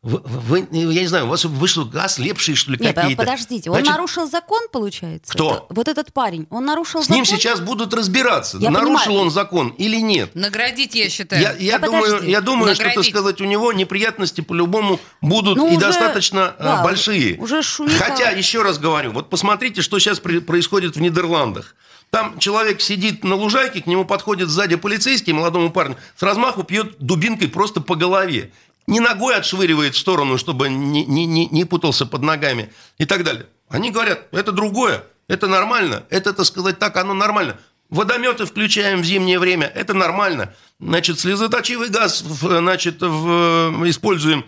[SPEAKER 3] вы, вы- я не знаю, у вас вы что, ослепшие, что ли,
[SPEAKER 4] Нет, а
[SPEAKER 3] какие-то?
[SPEAKER 4] подождите, он
[SPEAKER 3] Значит,
[SPEAKER 4] нарушил закон, получается?
[SPEAKER 3] Кто?
[SPEAKER 4] Это- вот этот парень, он нарушил
[SPEAKER 3] С ним
[SPEAKER 4] закон?
[SPEAKER 3] сейчас будут разбираться,
[SPEAKER 4] Я
[SPEAKER 3] нарушил
[SPEAKER 4] понимаю.
[SPEAKER 3] он закон или нет.
[SPEAKER 2] Наградить, я считаю.
[SPEAKER 3] Я, я
[SPEAKER 4] Да
[SPEAKER 3] думаю,
[SPEAKER 4] подожди.
[SPEAKER 3] я думаю что, так сказать, у него неприятности по-любому будут
[SPEAKER 4] Ну,
[SPEAKER 3] и
[SPEAKER 4] уже-
[SPEAKER 3] достаточно э,
[SPEAKER 4] да,
[SPEAKER 3] большие.
[SPEAKER 4] уже шумиха.
[SPEAKER 3] Хотя, еще раз говорю, вот посмотрите, что сейчас при- происходит в Нидерландах. Там человек сидит на лужайке, к нему подходит сзади полицейский, молодому парню, с размаху пьет дубинкой просто по голове. Не ногой отшвыривает в сторону, чтобы не, не, не, не путался под ногами и так далее. Они говорят, это другое, это нормально, это, так сказать, так, оно нормально. Водометы включаем в зимнее время, это нормально. Значит, слезоточивый газ, значит, в- э, используем.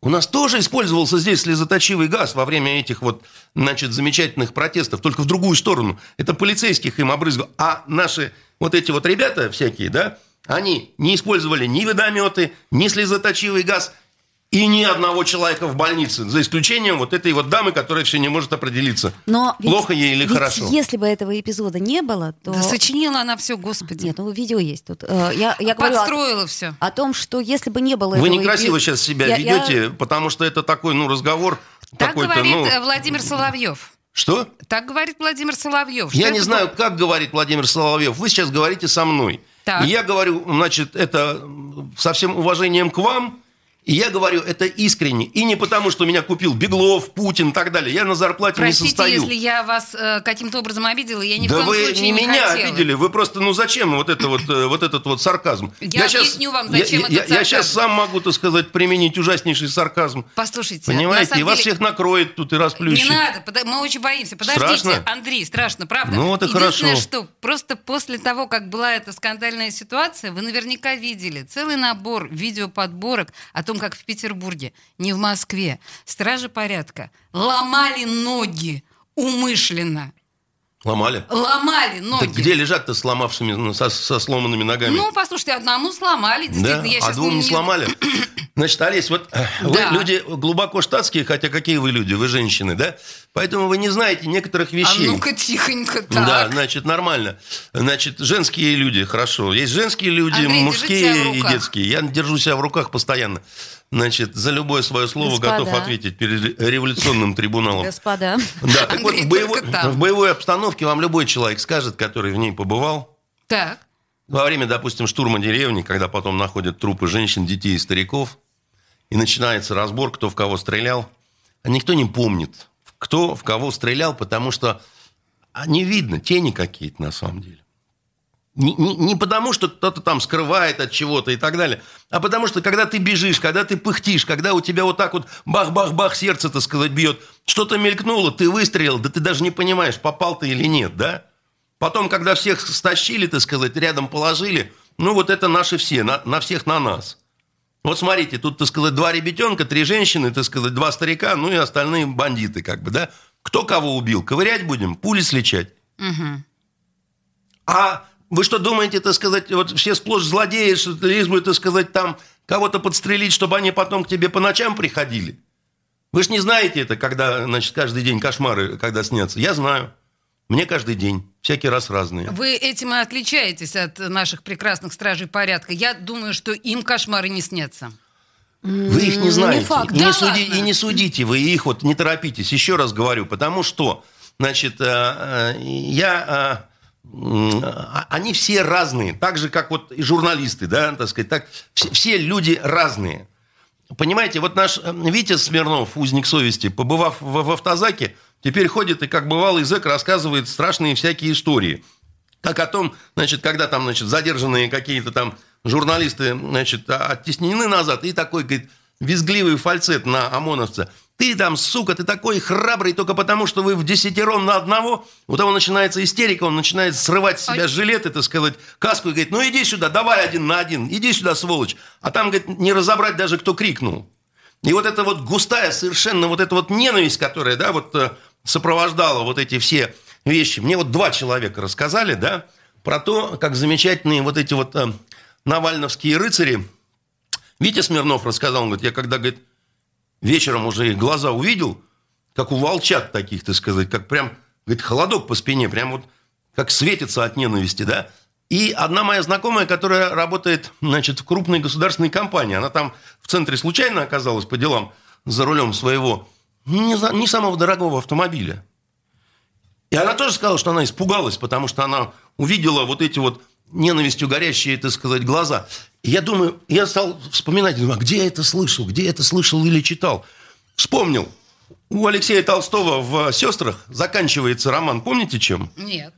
[SPEAKER 3] У нас тоже использовался здесь слезоточивый газ во время этих вот, значит, замечательных протестов, только в другую сторону. Это полицейских им обрызгал. А наши вот эти вот ребята всякие, да, они не использовали ни водометы, ни слезоточивый газ и ни одного человека в больнице, за исключением вот этой вот дамы, которая еще не может определиться,
[SPEAKER 4] Но ведь-
[SPEAKER 3] плохо ей или
[SPEAKER 4] ведь
[SPEAKER 3] хорошо.
[SPEAKER 4] если бы этого эпизода не было, то...
[SPEAKER 2] Да сочинила она все, господи.
[SPEAKER 4] Нет, ну видео есть тут. Э, Я, я говорю о-
[SPEAKER 2] Подстроила все.
[SPEAKER 4] о, том, что если бы не было
[SPEAKER 3] Вы
[SPEAKER 4] этого
[SPEAKER 3] некрасиво
[SPEAKER 4] эпи-
[SPEAKER 3] сейчас себя
[SPEAKER 4] Я- я-
[SPEAKER 3] ведете, потому что это такой, ну, разговор
[SPEAKER 2] Так говорит
[SPEAKER 3] ну...
[SPEAKER 2] э, Владимир Соловьев.
[SPEAKER 3] Что?
[SPEAKER 2] Так говорит Владимир Соловьев.
[SPEAKER 3] Я не
[SPEAKER 2] это
[SPEAKER 3] знаю, как говорит Владимир Соловьев. Вы сейчас говорите со мной.
[SPEAKER 2] Так.
[SPEAKER 3] И я говорю, значит, это со всем уважением к вам. И я говорю это искренне. И не потому, что меня купил Беглов, Путин и так далее. Я на зарплате
[SPEAKER 2] Простите,
[SPEAKER 3] не состою.
[SPEAKER 2] если я вас э, каким-то образом обидела, я ни в
[SPEAKER 3] да
[SPEAKER 2] коем
[SPEAKER 3] вы
[SPEAKER 2] случае
[SPEAKER 3] не
[SPEAKER 2] не
[SPEAKER 3] меня
[SPEAKER 2] хотела.
[SPEAKER 3] обидели, вы просто, ну зачем вот, это вот, э, вот этот вот сарказм?
[SPEAKER 2] Я
[SPEAKER 3] щас-
[SPEAKER 2] объясню вам,
[SPEAKER 3] я-
[SPEAKER 2] зачем
[SPEAKER 3] я,
[SPEAKER 2] этот
[SPEAKER 3] я,
[SPEAKER 2] сарказм.
[SPEAKER 3] сейчас сам могу, так сказать, применить ужаснейший сарказм.
[SPEAKER 2] Послушайте,
[SPEAKER 3] Понимаете, и вас
[SPEAKER 2] деле-
[SPEAKER 3] всех накроет тут и расплющит.
[SPEAKER 2] Не надо, пода- мы очень боимся. Подождите,
[SPEAKER 3] Страшно?
[SPEAKER 2] Андрей, страшно, правда.
[SPEAKER 3] Ну вот и хорошо.
[SPEAKER 2] что просто после того, как была эта скандальная ситуация, вы наверняка видели целый набор видеоподборок о том, как в Петербурге, не в Москве, стражи порядка ломали ноги умышленно
[SPEAKER 3] Ломали.
[SPEAKER 2] Ломали ноги.
[SPEAKER 3] Так где лежат-то сломавшими, ну, со, со сломанными ногами?
[SPEAKER 2] Ну, послушайте, одному сломали,
[SPEAKER 3] да,
[SPEAKER 2] действительно. Я
[SPEAKER 3] а двум не сломали. Значит, Олесь, вот э, вы
[SPEAKER 2] Да.
[SPEAKER 3] люди глубоко штатские, хотя какие вы люди, вы женщины, да? Поэтому вы не знаете некоторых
[SPEAKER 2] А
[SPEAKER 3] вещей.
[SPEAKER 2] ну-ка, тихонько так.
[SPEAKER 3] Да, значит, нормально. Значит, женские люди, хорошо. Есть женские люди,
[SPEAKER 2] Андрей,
[SPEAKER 3] мужские и детские. Я держу себя в руках постоянно. Значит, за любое свое слово
[SPEAKER 4] Господа.
[SPEAKER 3] готов ответить перед революционным трибуналом.
[SPEAKER 4] Господа.
[SPEAKER 3] Да, так вот,
[SPEAKER 2] Андрей,
[SPEAKER 3] в боевой, в боевой обстановке вам любой человек скажет, который в ней побывал,
[SPEAKER 2] Так.
[SPEAKER 3] во время, допустим, штурма деревни, когда потом находят трупы женщин, детей и стариков, и начинается разбор, кто в кого стрелял, а никто не помнит, кто в кого стрелял, потому что а, не видно, тени какие-то на самом деле. Не, не- не потому, что кто-то там скрывает от чего-то и так далее, а потому что, когда ты бежишь, когда ты пыхтишь, когда у тебя вот так вот бах-бах-бах сердце, так сказать, бьет, что-то мелькнуло, ты выстрелил, да ты даже не понимаешь, попал ты или нет, да? Потом, когда всех стащили, так сказать, рядом положили, ну вот это наши все, на, на всех на нас. Вот смотрите, тут, так сказать, два ребятенка, три женщины, так сказать, два старика, ну и остальные бандиты, как бы, да? Кто кого убил? Ковырять будем? Пули сличать?
[SPEAKER 2] Мгм.
[SPEAKER 3] А вы что думаете, так сказать, вот все сплошь злодеи, что лишь так сказать, там кого-то подстрелить, чтобы они потом к тебе по ночам приходили? Вы же не знаете это, когда, значит, каждый день кошмары, когда снятся. Я знаю. Мне каждый день. Всякий раз разные.
[SPEAKER 2] Вы этим и отличаетесь от наших прекрасных стражей порядка. Я думаю, что им кошмары не снятся.
[SPEAKER 3] Вы их не
[SPEAKER 4] Не
[SPEAKER 3] знаете.
[SPEAKER 4] факт.
[SPEAKER 3] И, не
[SPEAKER 2] Да
[SPEAKER 3] суди-
[SPEAKER 2] ладно?
[SPEAKER 3] и не судите вы их, вот не торопитесь. Еще раз говорю, потому что, значит, э, э, я... э, а- они все разные, так же, как вот и журналисты, да, так сказать, так, все, все люди разные. Понимаете, вот наш Витя Смирнов, узник совести, побывав в, в автозаке, теперь ходит и, как бывалый зэк, рассказывает страшные всякие истории. Как о том, значит, когда там, значит, задержанные какие-то там журналисты, значит, а- оттеснены назад, и такой, говорит, визгливый фальцет на ОМОНовца. Ты там, сука, ты такой храбрый только потому, что вы в десятером на одного. У того начинается истерика, он начинает срывать с себя жилет, это сказать, каску и говорит, ну иди сюда, давай один на один, иди сюда, сволочь. А там, говорит, не разобрать даже, кто крикнул. И вот эта вот густая совершенно вот эта вот ненависть, которая, да, вот э, сопровождала вот эти все вещи. Мне вот два человека рассказали, да, про то, как замечательные вот эти вот э, навальновские рыцари. Витя Смирнов рассказал, он говорит, я когда, говорит, вечером уже их глаза увидел, как у волчат таких, так сказать, как прям, говорит, холодок по спине, прям вот как светится от ненависти, да. И одна моя знакомая, которая работает, значит, в крупной государственной компании, она там в центре случайно оказалась по делам за рулем своего не, не самого дорогого автомобиля. И она тоже сказала, что она испугалась, потому что она увидела вот эти вот ненавистью горящие, так сказать, глаза. И я думаю, я стал вспоминать, думаю, а где я это слышал, где я это слышал или читал. Вспомнил. У Алексея Толстого в «Сестрах» заканчивается роман, помните чем?
[SPEAKER 2] Нет.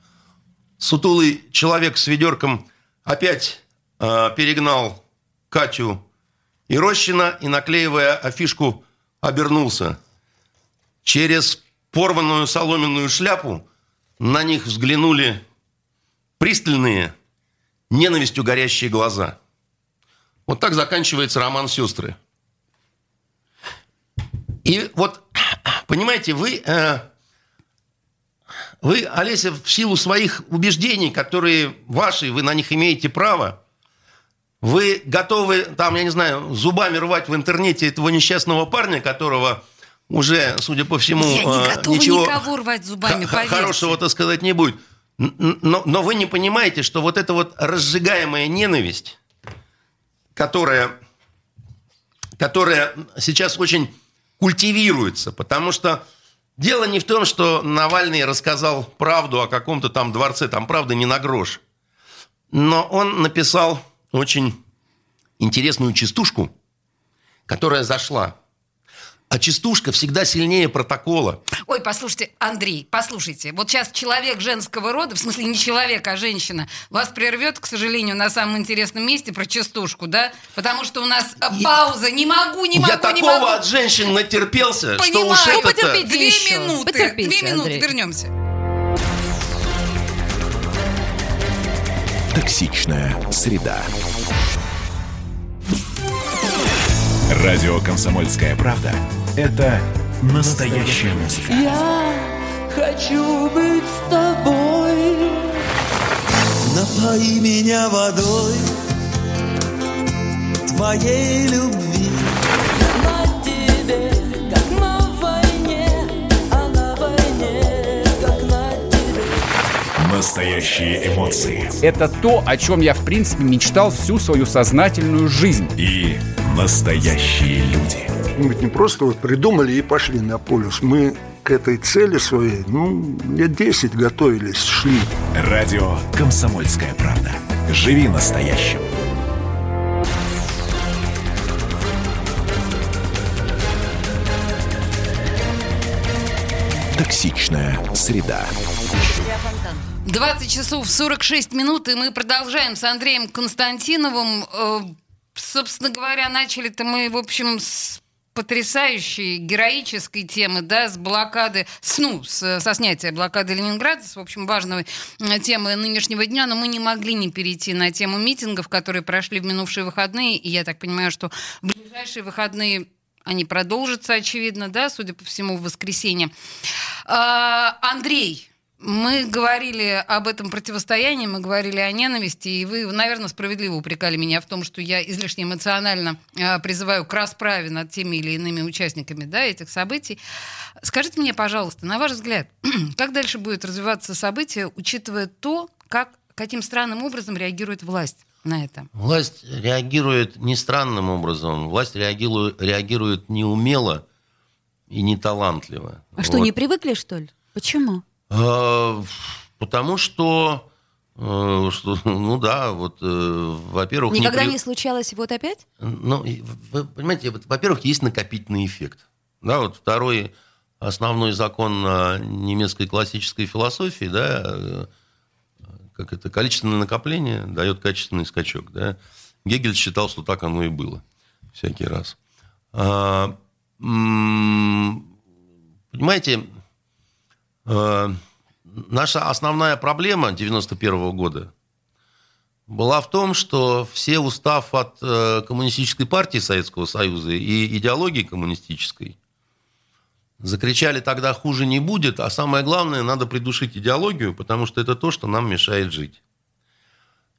[SPEAKER 3] Сутулый человек с ведерком опять э, перегнал Катю и Рощина и, наклеивая афишку, обернулся. Через порванную соломенную шляпу на них взглянули пристальные, ненавистью горящие глаза. Вот так заканчивается роман «Сестры». И вот, понимаете, вы, э, вы, Олеся, в силу своих убеждений, которые ваши, вы на них имеете право, вы готовы, там, я не знаю, зубами рвать в интернете этого несчастного парня, которого уже, судя по всему,
[SPEAKER 2] Я не готова
[SPEAKER 3] ничего
[SPEAKER 2] никого рвать зубами,
[SPEAKER 3] хорошего, так сказать, не будет. Но, но вы не понимаете, что вот эта вот разжигаемая ненависть, которая, которая сейчас очень культивируется, потому что дело не в том, что Навальный рассказал правду о каком-то там дворце, там правда не на грош. Но он написал очень интересную частушку, которая зашла. А частушка всегда сильнее протокола.
[SPEAKER 2] Ой, послушайте, Андрей, послушайте. Вот сейчас человек женского рода, в смысле не человек, а женщина, вас прервет, к сожалению, на самом интересном месте про частушку, да? Потому что у нас э, пауза. Не могу, не могу,
[SPEAKER 3] Я
[SPEAKER 2] не
[SPEAKER 3] такого
[SPEAKER 2] могу.
[SPEAKER 3] от женщин натерпелся, что уж
[SPEAKER 2] Понимаю,
[SPEAKER 3] это
[SPEAKER 2] потерпите две
[SPEAKER 4] еще.
[SPEAKER 2] минуты.
[SPEAKER 4] Потерпите,
[SPEAKER 2] две минуты,
[SPEAKER 4] Андрей.
[SPEAKER 2] вернемся.
[SPEAKER 1] Токсичная среда. Радио «Комсомольская правда» — это настоящая музыка.
[SPEAKER 10] Я хочу быть с тобой. Напои меня водой твоей любви. На тебе, как на войне, а на войне, как на тебе.
[SPEAKER 1] Настоящие эмоции.
[SPEAKER 11] Это то, о чем я, в принципе, мечтал всю свою сознательную жизнь.
[SPEAKER 1] И настоящие люди.
[SPEAKER 12] Мы ведь не просто вот придумали и пошли на полюс. Мы к этой цели своей, ну, лет 10 готовились, шли.
[SPEAKER 1] Радио «Комсомольская правда». Живи настоящим. Токсичная среда.
[SPEAKER 2] 20 часов 46 минут, и мы продолжаем с Андреем Константиновым. Э, Собственно говоря, начали-то мы, в общем, с потрясающей, героической темы, да, с блокады, с, ну, с, со снятия блокады Ленинграда, с, в общем, важной э, темы нынешнего дня, но мы не могли не перейти на тему митингов, которые прошли в минувшие выходные, и я так понимаю, что в ближайшие выходные они продолжатся, очевидно, да, судя по всему, в воскресенье. А, Андрей, мы говорили об этом противостоянии, мы говорили о ненависти, и вы, наверное, справедливо упрекали меня в том, что я излишне эмоционально э, призываю к расправе над теми или иными участниками да, этих событий. Скажите мне, пожалуйста, на ваш взгляд, как дальше будет развиваться событие, учитывая то, как, каким странным образом реагирует власть? на это?
[SPEAKER 3] Власть реагирует не странным образом. Власть реагирует, реагирует неумело и неталантливо.
[SPEAKER 4] А вот. что, не привыкли, что ли? Почему?
[SPEAKER 3] А, потому что, э, что, ну да, вот, э, во-первых...
[SPEAKER 4] Никогда не, при... не случалось вот опять?
[SPEAKER 3] Ну, вы понимаете, во-первых, есть накопительный эффект. Да, вот второй основной закон немецкой классической философии, да, э, как это, количественное накопление дает качественный скачок, да. Гегель считал, что так оно и было всякий раз. А, понимаете, Э, наша основная проблема 91 года была в том, что все, устав от э, коммунистической партии Советского Союза и идеологии коммунистической, закричали тогда хуже не будет, а самое главное, надо придушить идеологию, потому что это то, что нам мешает жить.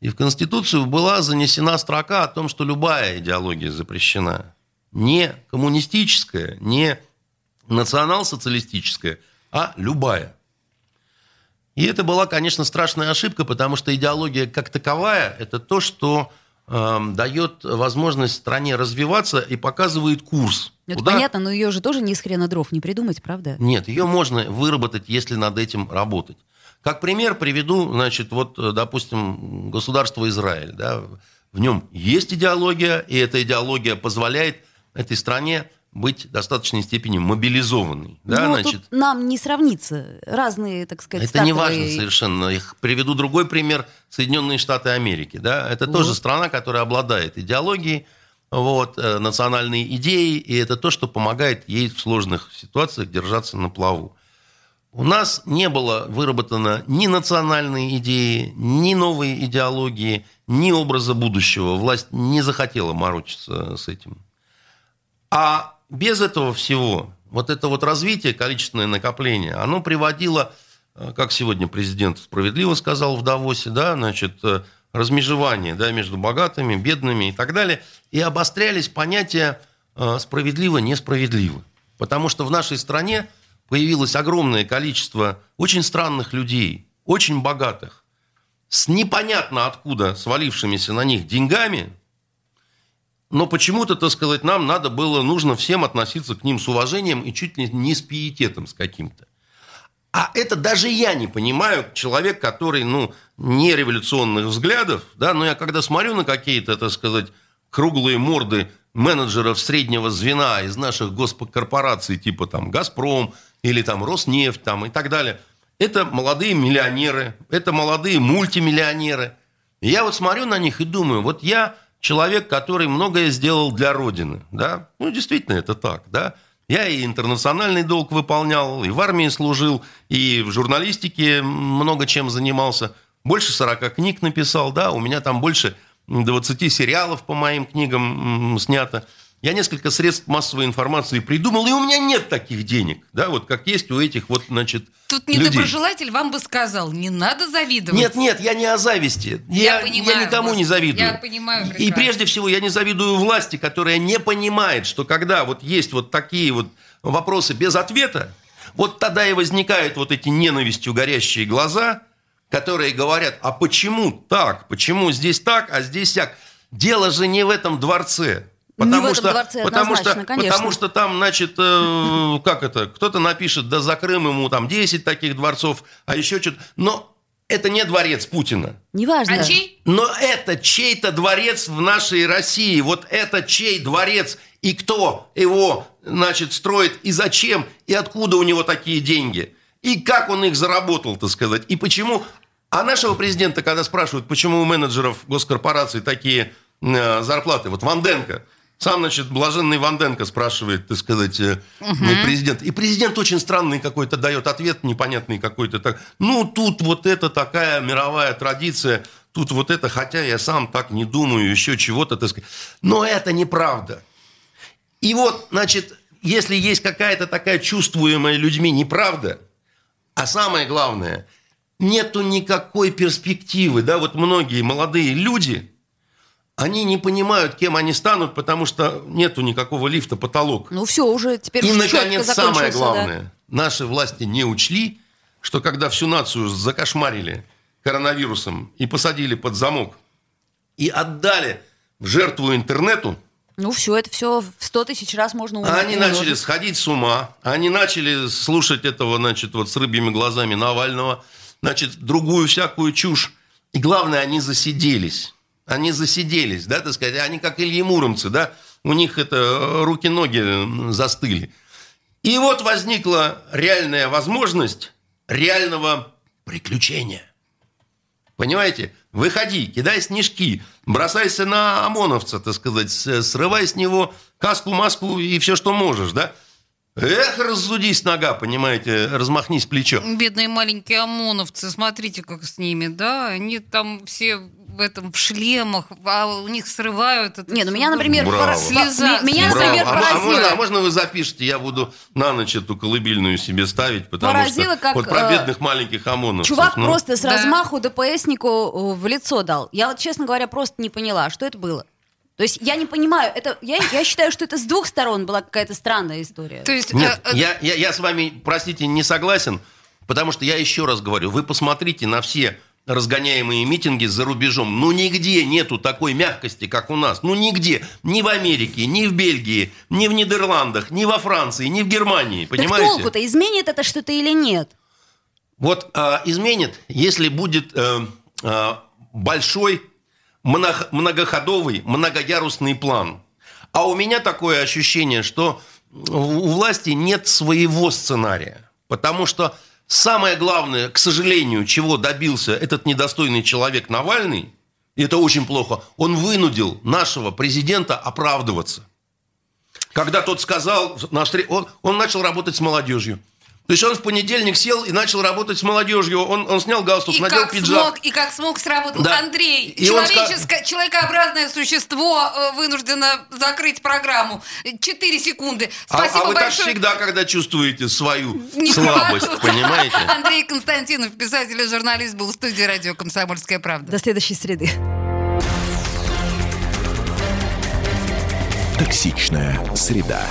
[SPEAKER 3] И в Конституцию была занесена строка о том, что любая идеология запрещена. Не коммунистическая, не национал-социалистическая – а любая. И это была, конечно, страшная ошибка, потому что идеология как таковая – это то, что э, дает возможность стране развиваться и показывает курс.
[SPEAKER 4] Это куда... понятно, но ее же тоже не из хрена дров не придумать, правда?
[SPEAKER 3] Нет, ее можно выработать, если над этим работать. Как пример приведу, значит, вот, допустим, государство Израиль. Да, в нем есть идеология, и эта идеология позволяет этой стране быть в достаточной степени мобилизованной. Да,
[SPEAKER 4] ну, значит. Тут нам не сравнится. Разные, так сказать,
[SPEAKER 3] Это стартовые... не важно совершенно. Я приведу другой пример. Соединенные Штаты Америки. Да? Это вот. тоже страна, которая обладает идеологией, вот, э, национальной идеей, и это то, что помогает ей в сложных ситуациях держаться на плаву. У нас не было выработано ни национальной идеи, ни новой идеологии, ни образа будущего. Власть не захотела морочиться с этим. А без этого всего, вот это вот развитие, количественное накопление, оно приводило, э, как сегодня президент справедливо сказал в Давосе, да, значит, э, размежевание да, между богатыми, бедными и так далее, и обострялись понятия э, справедливо-несправедливо. Потому что в нашей стране появилось огромное количество очень странных людей, очень богатых, с непонятно откуда свалившимися на них деньгами, но почему-то, так сказать, нам надо было, нужно всем относиться к ним с уважением и чуть ли не с пиететом с каким-то. А это даже я не понимаю, человек, который, ну, не революционных взглядов, да, но я когда смотрю на какие-то, так сказать, круглые морды менеджеров среднего звена из наших госкорпораций, типа там «Газпром» или там «Роснефть» там, и так далее, это молодые миллионеры, это молодые мультимиллионеры. И я вот смотрю на них и думаю, вот я человек, который многое сделал для Родины. Да? Ну, действительно, это так. Да? Я и интернациональный долг выполнял, и в армии служил, и в журналистике много чем занимался. Больше 40 книг написал, да, у меня там больше 20 сериалов по моим книгам снято. Я несколько средств массовой информации придумал, и у меня нет таких денег, да, вот как есть у этих вот, значит,
[SPEAKER 2] Тут
[SPEAKER 3] людей.
[SPEAKER 2] недоброжелатель вам бы сказал, не надо завидовать.
[SPEAKER 3] Нет, нет, я не о зависти.
[SPEAKER 2] Я
[SPEAKER 3] Я,
[SPEAKER 2] понимаю
[SPEAKER 3] я никому
[SPEAKER 2] вас.
[SPEAKER 3] не завидую.
[SPEAKER 2] Я понимаю
[SPEAKER 3] И
[SPEAKER 2] прекрасно.
[SPEAKER 3] прежде всего я не завидую власти, которая не понимает, что когда вот есть вот такие вот вопросы без ответа, вот тогда и возникают вот эти ненавистью горящие глаза, которые говорят, а почему так? Почему здесь так, а здесь так? Дело же не в этом дворце.
[SPEAKER 4] Не в
[SPEAKER 3] Потому
[SPEAKER 4] этом
[SPEAKER 3] что, потому, что,
[SPEAKER 4] конечно.
[SPEAKER 3] потому что там, значит, э, как это, кто-то напишет, да за Крым ему там 10 таких дворцов, а еще что-то. Но это не дворец Путина.
[SPEAKER 4] Неважно.
[SPEAKER 2] А чей?
[SPEAKER 3] Но это чей-то дворец в нашей России. Вот это чей дворец и кто его, значит, строит и зачем, и откуда у него такие деньги. И как он их заработал, так сказать, и почему. А нашего президента, когда спрашивают, почему у менеджеров госкорпораций такие э, зарплаты, вот Ванденко, сам, значит, блаженный Ванденко спрашивает, так сказать, ну, президент. И президент очень странный какой-то дает ответ, непонятный какой-то. Так, ну, тут вот это такая мировая традиция, тут вот это, хотя я сам так не думаю, еще чего-то, так сказать. Но это неправда. И вот, значит, если есть какая-то такая чувствуемая людьми неправда, а самое главное, нету никакой перспективы, да, вот многие молодые люди, они не понимают, кем они станут, потому что нету никакого лифта потолок.
[SPEAKER 4] Ну все, уже теперь
[SPEAKER 3] И, наконец, самое
[SPEAKER 4] да.
[SPEAKER 3] главное. Наши власти не учли, что когда всю нацию закошмарили коронавирусом и посадили под замок, и отдали в жертву интернету,
[SPEAKER 4] Ну все, это все в 100 тысяч раз можно
[SPEAKER 3] а они
[SPEAKER 4] умножить.
[SPEAKER 3] начали сходить с ума, они начали слушать этого, значит, вот с рыбьими глазами Навального, значит, другую всякую чушь. И главное, они засиделись. Они засиделись, да, так сказать, они как Ильи Муромцы, да, у них это э, руки-ноги застыли. И вот возникла реальная возможность реального приключения. Понимаете? Выходи, кидай снежки, бросайся на ОМОНовца, так сказать, срывай с него каску, маску и все, что можешь, да? Эх, разудись нога, понимаете, размахнись плечо.
[SPEAKER 2] Бедные маленькие ОМОНовцы, смотрите, как с ними, да? Они там все в этом в шлемах, а у них срывают это.
[SPEAKER 4] Не, ну меня, например,
[SPEAKER 3] Браво.
[SPEAKER 2] Слеза,
[SPEAKER 4] м- меня,
[SPEAKER 3] Браво.
[SPEAKER 4] например,
[SPEAKER 3] а, мо- а можно,
[SPEAKER 4] поразило.
[SPEAKER 3] а можно вы запишете, я буду на ночь эту колыбельную себе ставить, потому
[SPEAKER 4] Поразило,
[SPEAKER 3] что
[SPEAKER 4] как,
[SPEAKER 3] вот про
[SPEAKER 4] э,
[SPEAKER 3] бедных маленьких ОМОНовцев.
[SPEAKER 4] Чувак
[SPEAKER 3] ну.
[SPEAKER 4] просто с
[SPEAKER 2] Да.
[SPEAKER 4] размаху ДПСнику э, в лицо дал. Я вот, честно говоря, просто не поняла, что это было. То есть я не понимаю, это, я, я считаю, что это с двух сторон была какая-то странная история.
[SPEAKER 2] То есть,
[SPEAKER 3] Нет,
[SPEAKER 2] э, э,
[SPEAKER 3] я, я, я с вами, простите, не согласен, потому что я еще раз говорю, вы посмотрите на все разгоняемые митинги за рубежом. Ну, нигде нету такой мягкости, как у нас. Ну, нигде. Ни в Америке, ни в Бельгии, ни в Нидерландах, ни во Франции, ни в Германии.
[SPEAKER 4] так
[SPEAKER 3] Понимаете?
[SPEAKER 4] толку-то, изменит это что-то или нет?
[SPEAKER 3] Вот а, изменит, если будет э, а, большой много- многоходовый, многоярусный план. А у меня такое ощущение, что у власти нет своего сценария. Потому что самое главное, к сожалению, чего добился этот недостойный человек Навальный, и это очень плохо, он вынудил нашего президента оправдываться. Когда тот сказал, он, он начал работать с молодежью. То есть он в понедельник сел и начал работать с молодежью. Он, он снял галстук,
[SPEAKER 2] и
[SPEAKER 3] надел
[SPEAKER 2] как
[SPEAKER 3] пиджак.
[SPEAKER 2] смог, и как смог сработал
[SPEAKER 3] Да.
[SPEAKER 2] Андрей.
[SPEAKER 3] И он
[SPEAKER 2] Человеческое, человекообразное существо э, вынуждено закрыть программу. Четыре секунды.
[SPEAKER 3] А-
[SPEAKER 2] Спасибо
[SPEAKER 3] а, вы так
[SPEAKER 2] большое.
[SPEAKER 3] всегда, когда чувствуете свою
[SPEAKER 2] Не
[SPEAKER 3] слабость,
[SPEAKER 2] хватит.
[SPEAKER 3] понимаете?
[SPEAKER 2] Андрей Константинов, писатель и журналист, был в студии радио «Комсомольская правда».
[SPEAKER 4] До следующей среды.
[SPEAKER 1] Токсичная среда.